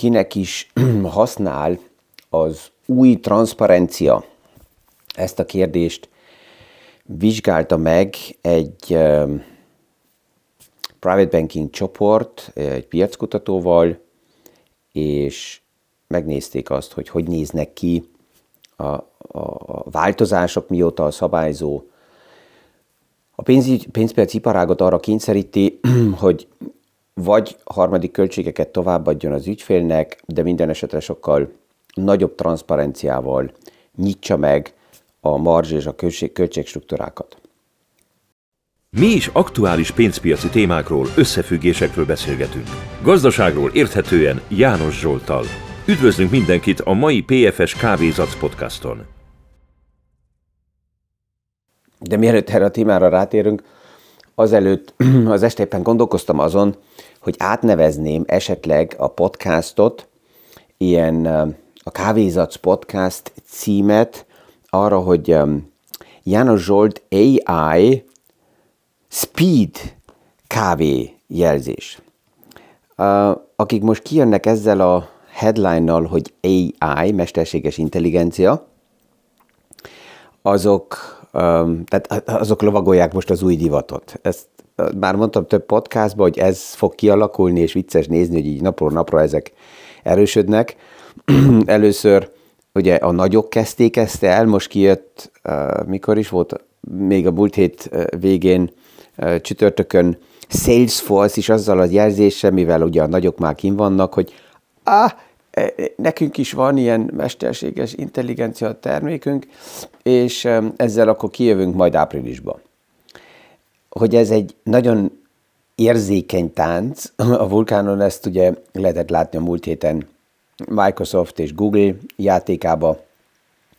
kinek is használ az új transzparencia, ezt a kérdést vizsgálta meg egy private banking csoport, egy piackutatóval, és megnézték azt, hogy hogy néznek ki a, a, a változások, mióta a szabályzó a pénz, pénzpiaci iparágot arra kényszeríti, hogy vagy harmadik költségeket továbbadjon az ügyfélnek, de minden esetre sokkal nagyobb transzparenciával nyitsa meg a marzs és a költség, költségstruktúrákat. Mi is aktuális pénzpiaci témákról, összefüggésekről beszélgetünk. Gazdaságról érthetően János Zsoltal. Üdvözlünk mindenkit a mai PFS Kávézac podcaston. De mielőtt erre a témára rátérünk, azelőtt az este éppen gondolkoztam azon, hogy átnevezném esetleg a podcastot, ilyen a Kávézac podcast címet arra, hogy János Zsolt AI Speed kávé jelzés. Akik most kijönnek ezzel a headline-nal, hogy AI, mesterséges intelligencia, azok, tehát azok lovagolják most az új divatot. Ezt már mondtam több podcastban, hogy ez fog kialakulni, és vicces nézni, hogy így napról napra ezek erősödnek. Először ugye a nagyok kezdték ezt el, most kijött, mikor is volt, még a múlt hét végén csütörtökön Salesforce is azzal a jelzéssel, mivel ugye a nagyok már kim vannak, hogy ah, nekünk is van ilyen mesterséges intelligencia termékünk, és ezzel akkor kijövünk majd áprilisban. Hogy ez egy nagyon érzékeny tánc, a vulkánon ezt ugye lehetett látni a múlt héten Microsoft és Google játékába,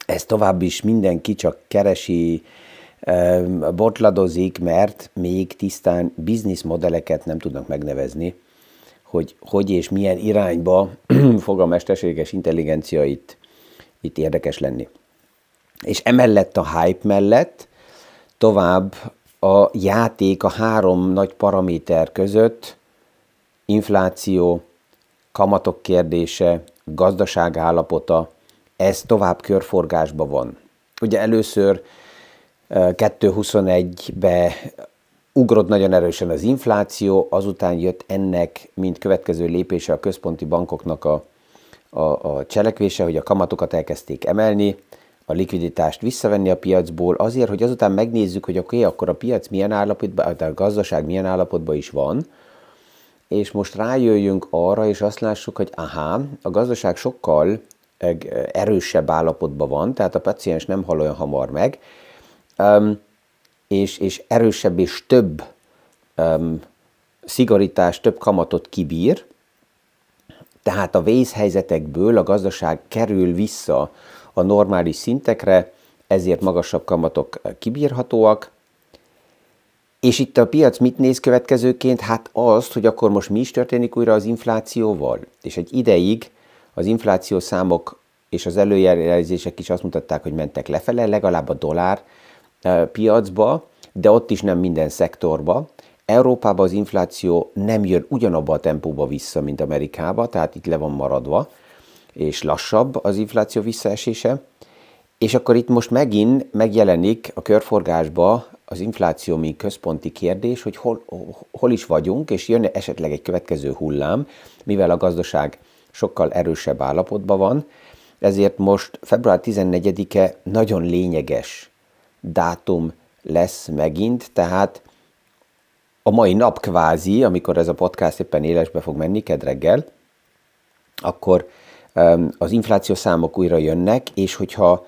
ez tovább is mindenki csak keresi, botladozik, mert még tisztán bizniszmodelleket nem tudnak megnevezni, hogy hogy és milyen irányba fog a mesterséges intelligencia itt, itt érdekes lenni. És emellett a hype mellett tovább a játék a három nagy paraméter között infláció, kamatok kérdése, gazdaság állapota, ez tovább körforgásban van. Ugye először 2021-be ugrott nagyon erősen az infláció, azután jött ennek, mint következő lépése a központi bankoknak a, a, a cselekvése, hogy a kamatokat elkezdték emelni, a likviditást visszavenni a piacból, azért, hogy azután megnézzük, hogy oké, okay, akkor a piac milyen állapotban, a gazdaság milyen állapotban is van, és most rájöjjünk arra, és azt lássuk, hogy aha, a gazdaság sokkal erősebb állapotban van, tehát a paciens nem hal olyan hamar meg, um, és, és erősebb és több um, szigorítás, több kamatot kibír, tehát a vészhelyzetekből a gazdaság kerül vissza a normális szintekre, ezért magasabb kamatok kibírhatóak, és itt a piac mit néz következőként? Hát azt, hogy akkor most mi is történik újra az inflációval. És egy ideig az infláció számok és az előjelzések is azt mutatták, hogy mentek lefele, legalább a dollár piacba, de ott is nem minden szektorba. Európában az infláció nem jön ugyanabba a tempóba vissza, mint Amerikába, tehát itt le van maradva, és lassabb az infláció visszaesése. És akkor itt most megint megjelenik a körforgásba az infláció, mint központi kérdés, hogy hol, hol is vagyunk, és jön esetleg egy következő hullám, mivel a gazdaság sokkal erősebb állapotban van, ezért most február 14-e nagyon lényeges dátum lesz megint, tehát a mai nap kvázi, amikor ez a podcast éppen élesbe fog menni, kedreggel, akkor az infláció számok újra jönnek, és hogyha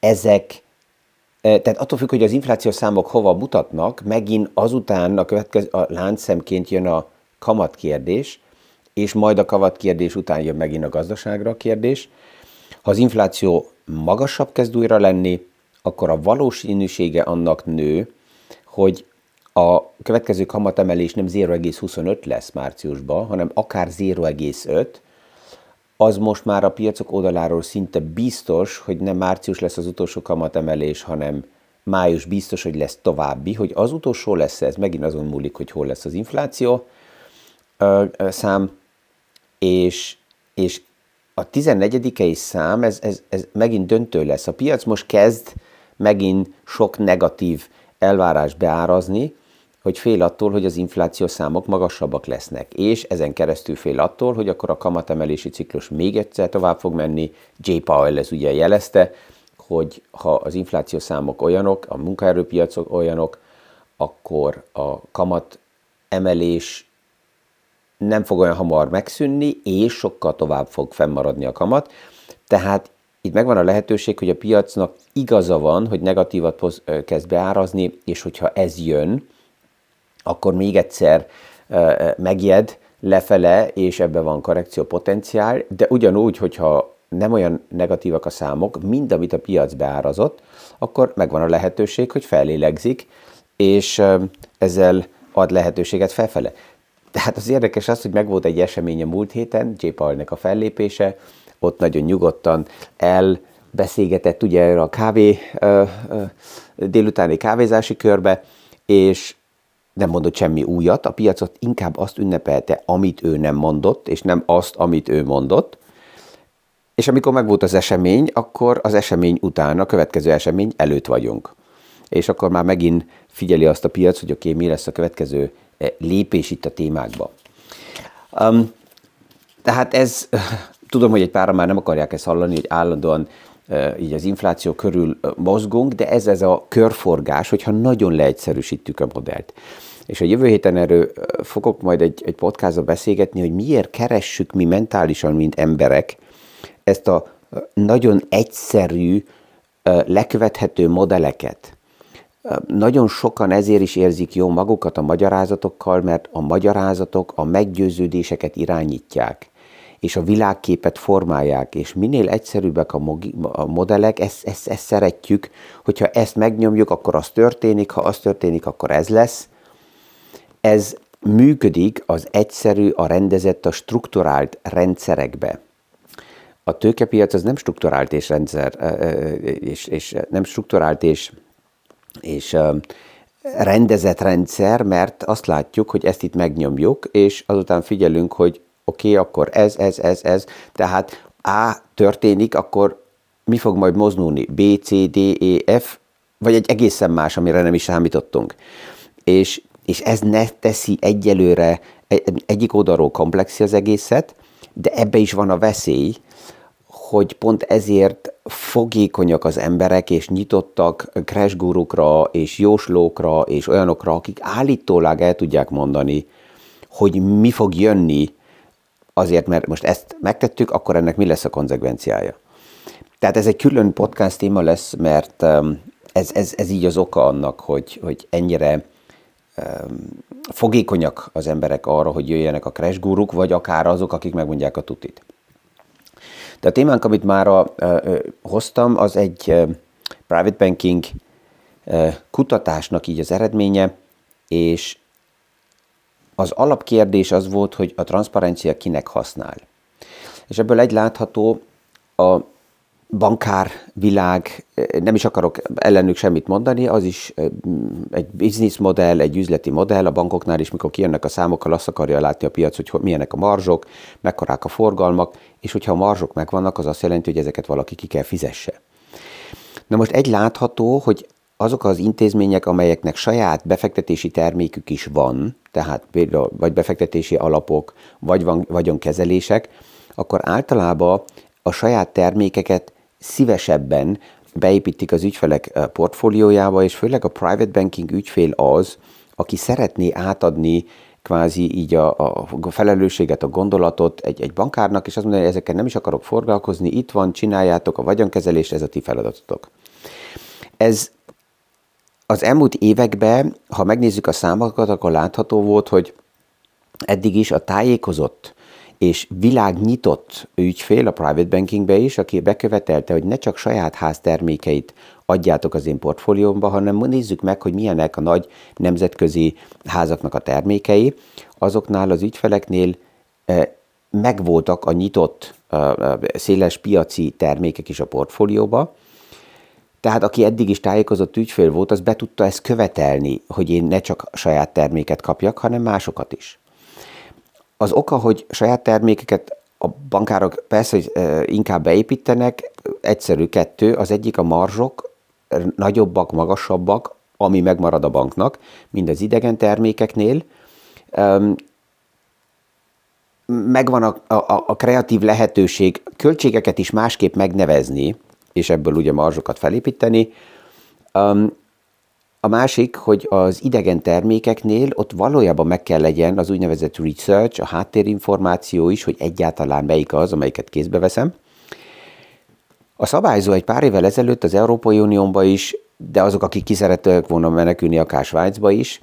ezek, tehát attól függ, hogy az infláció számok hova mutatnak, megint azután a következő a láncszemként jön a kamatkérdés, és majd a kamatkérdés után jön megint a gazdaságra kérdés. Ha az infláció magasabb kezd újra lenni, akkor a valószínűsége annak nő, hogy a következő kamatemelés nem 0,25 lesz márciusban, hanem akár 0,5, az most már a piacok oldaláról szinte biztos, hogy nem március lesz az utolsó kamatemelés, hanem május biztos, hogy lesz további, hogy az utolsó lesz ez, megint azon múlik, hogy hol lesz az infláció ö, ö, szám, és és a 14. szám, ez, ez, ez megint döntő lesz. A piac most kezd megint sok negatív elvárás beárazni, hogy fél attól, hogy az inflációs számok magasabbak lesznek, és ezen keresztül fél attól, hogy akkor a kamatemelési ciklus még egyszer tovább fog menni. J. Powell ez ugye jelezte, hogy ha az inflációs számok olyanok, a munkaerőpiacok olyanok, akkor a kamat emelés nem fog olyan hamar megszűnni, és sokkal tovább fog fennmaradni a kamat. Tehát itt megvan a lehetőség, hogy a piacnak igaza van, hogy negatívat kezd beárazni, és hogyha ez jön, akkor még egyszer megjed lefele, és ebben van korrekció potenciál, de ugyanúgy, hogyha nem olyan negatívak a számok, mind amit a piac beárazott, akkor megvan a lehetőség, hogy fellélegzik, és ezzel ad lehetőséget felfele. Tehát az érdekes az, hogy megvolt egy esemény a múlt héten, J. Paulnek a fellépése, ott nagyon nyugodtan elbeszélgetett ugye a kávé, délutáni kávézási körbe, és nem mondott semmi újat, a piacot inkább azt ünnepelte, amit ő nem mondott, és nem azt, amit ő mondott. És amikor megvolt az esemény, akkor az esemény után, a következő esemény előtt vagyunk. És akkor már megint figyeli azt a piac, hogy oké, okay, mi lesz a következő eh, lépés itt a témákba. Um, tehát ez, tudom, hogy egy pára már nem akarják ezt hallani, hogy állandóan így az infláció körül mozgunk, de ez ez a körforgás, hogyha nagyon leegyszerűsítjük a modellt. És a jövő héten erről fogok majd egy, egy podcastba beszélgetni, hogy miért keressük mi mentálisan, mint emberek, ezt a nagyon egyszerű, lekövethető modelleket. Nagyon sokan ezért is érzik jó magukat a magyarázatokkal, mert a magyarázatok a meggyőződéseket irányítják, és a világképet formálják, és minél egyszerűbbek a, a modellek, ezt, ezt, ezt szeretjük, hogyha ezt megnyomjuk, akkor az történik, ha az történik, akkor ez lesz, ez működik az egyszerű, a rendezett, a strukturált rendszerekbe. A tőkepiac az nem strukturált és rendszer, és, és nem strukturált és, és rendezett rendszer, mert azt látjuk, hogy ezt itt megnyomjuk, és azután figyelünk, hogy oké, okay, akkor ez, ez, ez, ez, tehát A történik, akkor mi fog majd mozdulni? B, C, D, E, F, vagy egy egészen más, amire nem is számítottunk. És és ez ne teszi egyelőre egyik oldalról komplexi az egészet, de ebbe is van a veszély, hogy pont ezért fogékonyak az emberek, és nyitottak crash gurukra, és jóslókra, és olyanokra, akik állítólag el tudják mondani, hogy mi fog jönni, azért, mert most ezt megtettük, akkor ennek mi lesz a konzekvenciája. Tehát ez egy külön podcast téma lesz, mert um, ez, ez, ez így az oka annak, hogy, hogy ennyire fogékonyak az emberek arra, hogy jöjjenek a crash guruk, vagy akár azok, akik megmondják a tutit. De a témánk, amit már uh, hoztam, az egy private banking kutatásnak így az eredménye, és az alapkérdés az volt, hogy a transzparencia kinek használ. És ebből egy látható, a bankár világ, nem is akarok ellenük semmit mondani, az is egy business modell, egy üzleti modell a bankoknál is, mikor kijönnek a számokkal, azt akarja látni a piac, hogy milyenek a marzsok, mekkorák a forgalmak, és hogyha a marzsok megvannak, az azt jelenti, hogy ezeket valaki ki kell fizesse. Na most egy látható, hogy azok az intézmények, amelyeknek saját befektetési termékük is van, tehát például vagy befektetési alapok, vagy van, vagyonkezelések, akkor általában a saját termékeket szívesebben beépítik az ügyfelek eh, portfóliójába, és főleg a private banking ügyfél az, aki szeretné átadni kvázi így a, a felelősséget, a gondolatot egy, egy bankárnak, és azt mondani, hogy ezekkel nem is akarok forgalkozni, itt van, csináljátok a vagyonkezelést, ez a ti feladatotok. Ez az elmúlt években, ha megnézzük a számokat, akkor látható volt, hogy eddig is a tájékozott és világnyitott ügyfél a private bankingbe is, aki bekövetelte, hogy ne csak saját háztermékeit adjátok az én portfóliómba, hanem nézzük meg, hogy milyenek a nagy nemzetközi házaknak a termékei. Azoknál az ügyfeleknél e, megvoltak a nyitott, széles piaci termékek is a portfólióba, tehát aki eddig is tájékozott ügyfél volt, az be tudta ezt követelni, hogy én ne csak saját terméket kapjak, hanem másokat is. Az oka, hogy saját termékeket a bankárok persze, hogy inkább beépítenek, egyszerű kettő, az egyik a marzsok, nagyobbak, magasabbak, ami megmarad a banknak, mint az idegen termékeknél. Megvan a, a, a kreatív lehetőség költségeket is másképp megnevezni, és ebből ugye marzsokat felépíteni. A másik, hogy az idegen termékeknél ott valójában meg kell legyen az úgynevezett research, a háttérinformáció is, hogy egyáltalán melyik az, amelyiket kézbe veszem. A szabályzó egy pár évvel ezelőtt az Európai Uniónban is, de azok, akik ki szerettek volna menekülni akár Svájcba is,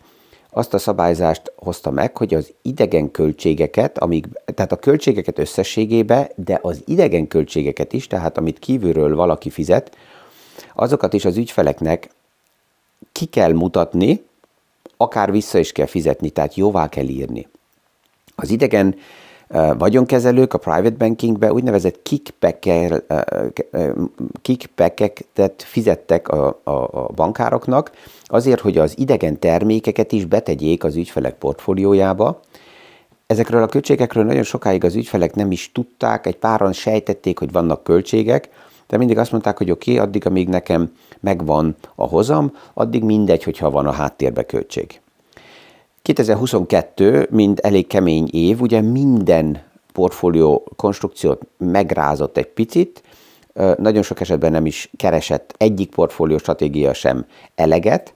azt a szabályzást hozta meg, hogy az idegen költségeket, amíg, tehát a költségeket összességébe, de az idegen költségeket is, tehát amit kívülről valaki fizet, azokat is az ügyfeleknek ki kell mutatni, akár vissza is kell fizetni, tehát jóvá kell írni. Az idegen vagyonkezelők a private bankingbe úgynevezett kickback-eket fizettek a, a, a bankároknak, azért, hogy az idegen termékeket is betegyék az ügyfelek portfóliójába. Ezekről a költségekről nagyon sokáig az ügyfelek nem is tudták, egy páran sejtették, hogy vannak költségek, de mindig azt mondták, hogy oké, okay, addig, amíg nekem megvan a hozam, addig mindegy, hogyha van a háttérbe költség. 2022, mint elég kemény év, ugye minden portfólió konstrukciót megrázott egy picit, nagyon sok esetben nem is keresett egyik portfólió stratégia sem eleget,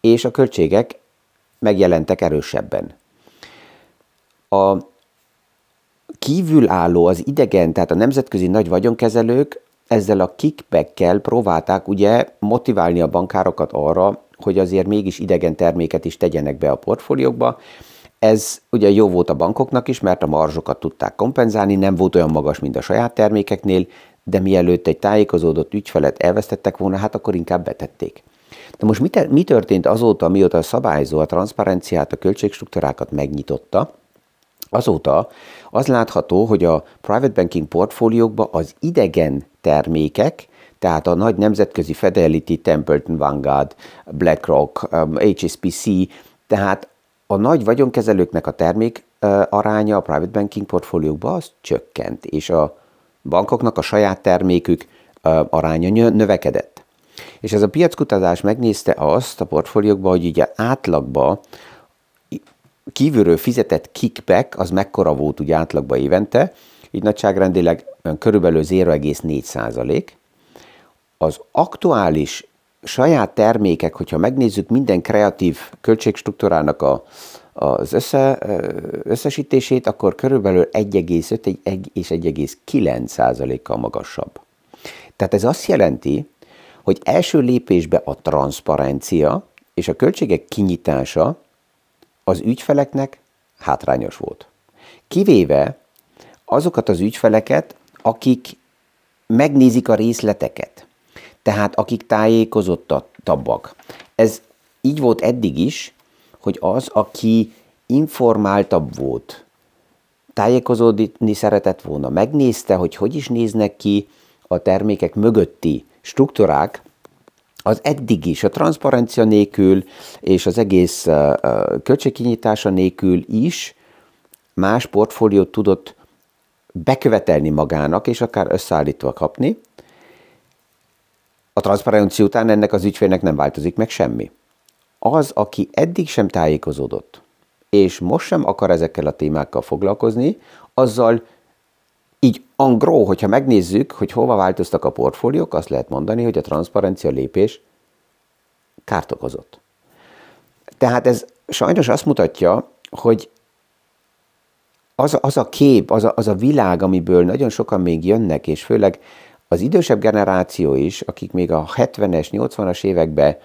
és a költségek megjelentek erősebben. A kívülálló, az idegen, tehát a nemzetközi nagy vagyonkezelők ezzel a kickback próbálták ugye motiválni a bankárokat arra, hogy azért mégis idegen terméket is tegyenek be a portfóliókba. Ez ugye jó volt a bankoknak is, mert a marzsokat tudták kompenzálni, nem volt olyan magas, mint a saját termékeknél, de mielőtt egy tájékozódott ügyfelet elvesztettek volna, hát akkor inkább betették. De most mi, te, mi történt azóta, mióta a szabályzó a transzparenciát, a költségstruktúrákat megnyitotta? Azóta az látható, hogy a private banking portfóliókba az idegen termékek, tehát a nagy nemzetközi Fidelity, Templeton, Vanguard, BlackRock, HSBC, um, tehát a nagy vagyonkezelőknek a termék aránya a private banking portfóliókban az csökkent, és a bankoknak a saját termékük aránya növekedett. És ez a piackutatás megnézte azt a portfóliókban, hogy ugye átlagban kívülről fizetett kickback az mekkora volt ugye átlagban évente, így nagyságrendileg körülbelül 0,4 százalék. Az aktuális saját termékek, hogyha megnézzük minden kreatív költségstruktúrának a, az össze, összesítését, akkor körülbelül 1,5 és 1,9 százalékkal magasabb. Tehát ez azt jelenti, hogy első lépésbe a transzparencia és a költségek kinyitása az ügyfeleknek hátrányos volt. Kivéve azokat az ügyfeleket, akik megnézik a részleteket, tehát akik tájékozottabbak. Ez így volt eddig is, hogy az, aki informáltabb volt, tájékozódni szeretett volna, megnézte, hogy hogy is néznek ki a termékek mögötti struktúrák, az eddig is, a transzparencia nélkül és az egész költségkinyitása nélkül is más portfóliót tudott bekövetelni magának, és akár összeállítva kapni. A transzparencia után ennek az ügyfélnek nem változik meg semmi. Az, aki eddig sem tájékozódott, és most sem akar ezekkel a témákkal foglalkozni, azzal így angró, hogyha megnézzük, hogy hova változtak a portfóliók, azt lehet mondani, hogy a transzparencia lépés kárt okozott. Tehát ez sajnos azt mutatja, hogy az, az a kép, az a, az a világ, amiből nagyon sokan még jönnek, és főleg az idősebb generáció is, akik még a 70-es, 80-as években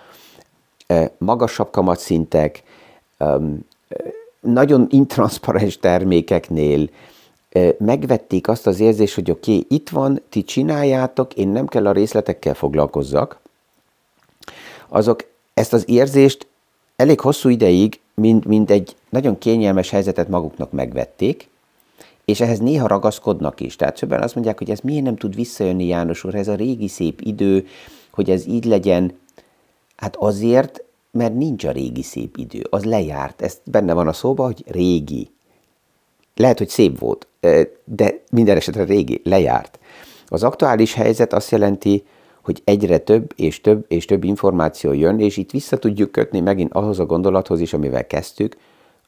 eh, magasabb kamatszintek, nagyon intranszparens termékeknél megvették azt az érzést, hogy oké, okay, itt van, ti csináljátok, én nem kell a részletekkel foglalkozzak, azok ezt az érzést elég hosszú ideig, mint, mint egy nagyon kényelmes helyzetet maguknak megvették, és ehhez néha ragaszkodnak is. Tehát többen azt mondják, hogy ez miért nem tud visszajönni János úr, ez a régi szép idő, hogy ez így legyen. Hát azért, mert nincs a régi szép idő, az lejárt. Ez benne van a szóban, hogy régi. lehet, hogy szép volt, de minden esetre régi, lejárt. Az aktuális helyzet azt jelenti, hogy egyre több és több és több információ jön, és itt vissza tudjuk kötni megint ahhoz a gondolathoz is, amivel kezdtük,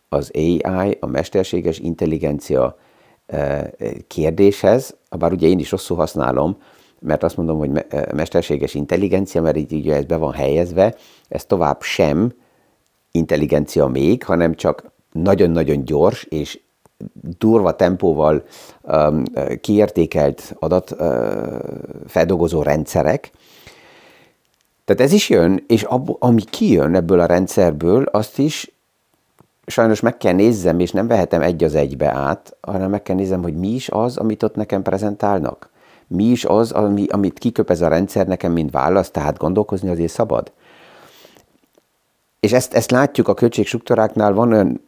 az AI, a mesterséges intelligencia kérdéshez, bár ugye én is rosszul használom, mert azt mondom, hogy mesterséges intelligencia, mert így ugye ez be van helyezve, ez tovább sem intelligencia még, hanem csak nagyon-nagyon gyors és durva tempóval um, kiértékelt adat uh, feldolgozó rendszerek. Tehát ez is jön, és ab, ami kijön ebből a rendszerből, azt is sajnos meg kell nézzem, és nem vehetem egy az egybe át, hanem meg kell nézzem, hogy mi is az, amit ott nekem prezentálnak. Mi is az, ami, amit kiköpez a rendszer nekem, mint válasz, tehát gondolkozni azért szabad. És ezt, ezt látjuk a költségstruktúráknál, van olyan,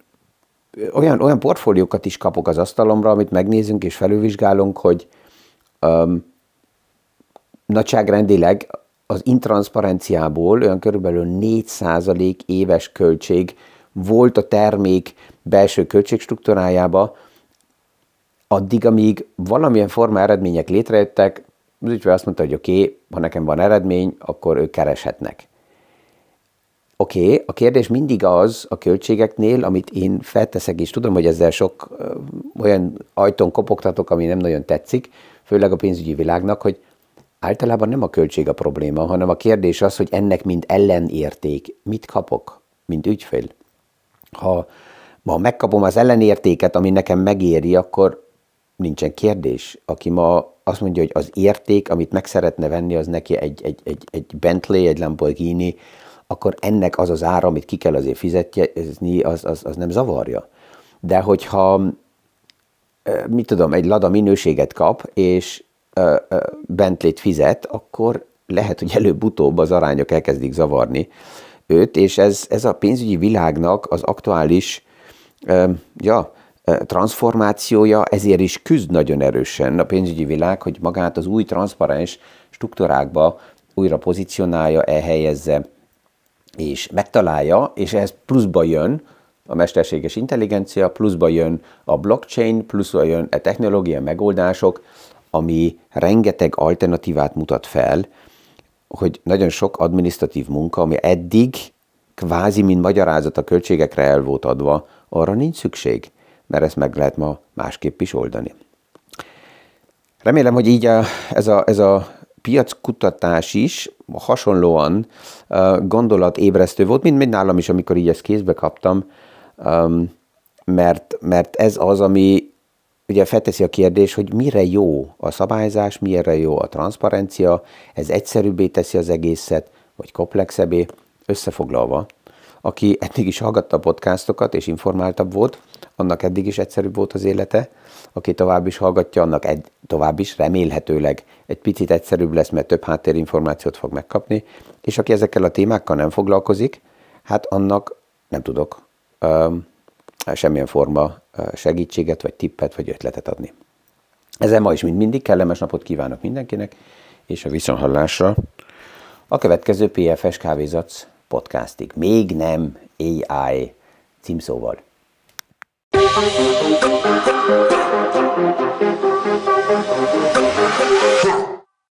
olyan, olyan portfóliókat is kapok az asztalomra, amit megnézünk és felülvizsgálunk, hogy um, nagyságrendileg az intranszparenciából olyan körülbelül 4% éves költség volt a termék belső költségstruktúrájába, addig, amíg valamilyen forma eredmények létrejöttek, az ügyfél azt mondta, hogy oké, okay, ha nekem van eredmény, akkor ők kereshetnek. Oké, okay, a kérdés mindig az a költségeknél, amit én felteszek, és tudom, hogy ezzel sok ö, olyan ajtón kopogtatok, ami nem nagyon tetszik, főleg a pénzügyi világnak, hogy általában nem a költség a probléma, hanem a kérdés az, hogy ennek mind ellenérték, mit kapok, mint ügyfél. Ha ma megkapom az ellenértéket, ami nekem megéri, akkor nincsen kérdés. Aki ma azt mondja, hogy az érték, amit meg szeretne venni, az neki egy, egy, egy, egy Bentley, egy Lamborghini, akkor ennek az az ára, amit ki kell azért fizetni, az, az, az nem zavarja. De hogyha, mit tudom, egy lada minőséget kap, és Bentley-t fizet, akkor lehet, hogy előbb-utóbb az arányok elkezdik zavarni őt, és ez, ez a pénzügyi világnak az aktuális ja, transformációja, ezért is küzd nagyon erősen a pénzügyi világ, hogy magát az új transzparens struktúrákba újra pozícionálja, elhelyezze, és megtalálja, és ez pluszba jön a mesterséges intelligencia, pluszba jön a blockchain, pluszba jön a technológia megoldások, ami rengeteg alternatívát mutat fel, hogy nagyon sok administratív munka, ami eddig kvázi, mint magyarázat a költségekre el volt adva, arra nincs szükség, mert ezt meg lehet ma másképp is oldani. Remélem, hogy így a, ez, a, ez a piackutatás is hasonlóan gondolatébresztő volt, mint, mint nálam is, amikor így ezt kézbe kaptam, mert, mert ez az, ami ugye felteszi a kérdés, hogy mire jó a szabályzás, mire jó a transzparencia, ez egyszerűbbé teszi az egészet, vagy komplexebbé, összefoglalva. Aki eddig is hallgatta a podcastokat és informáltabb volt, annak eddig is egyszerűbb volt az élete, aki tovább is hallgatja, annak egy, tovább is remélhetőleg egy picit egyszerűbb lesz, mert több háttérinformációt fog megkapni, és aki ezekkel a témákkal nem foglalkozik, hát annak nem tudok um, semmilyen forma segítséget, vagy tippet, vagy ötletet adni. Ezzel ma is, mint mindig, kellemes napot kívánok mindenkinek, és a viszonhallásra a következő PFS Kávézatsz podcastig. Még nem AI címszóval. Thank you.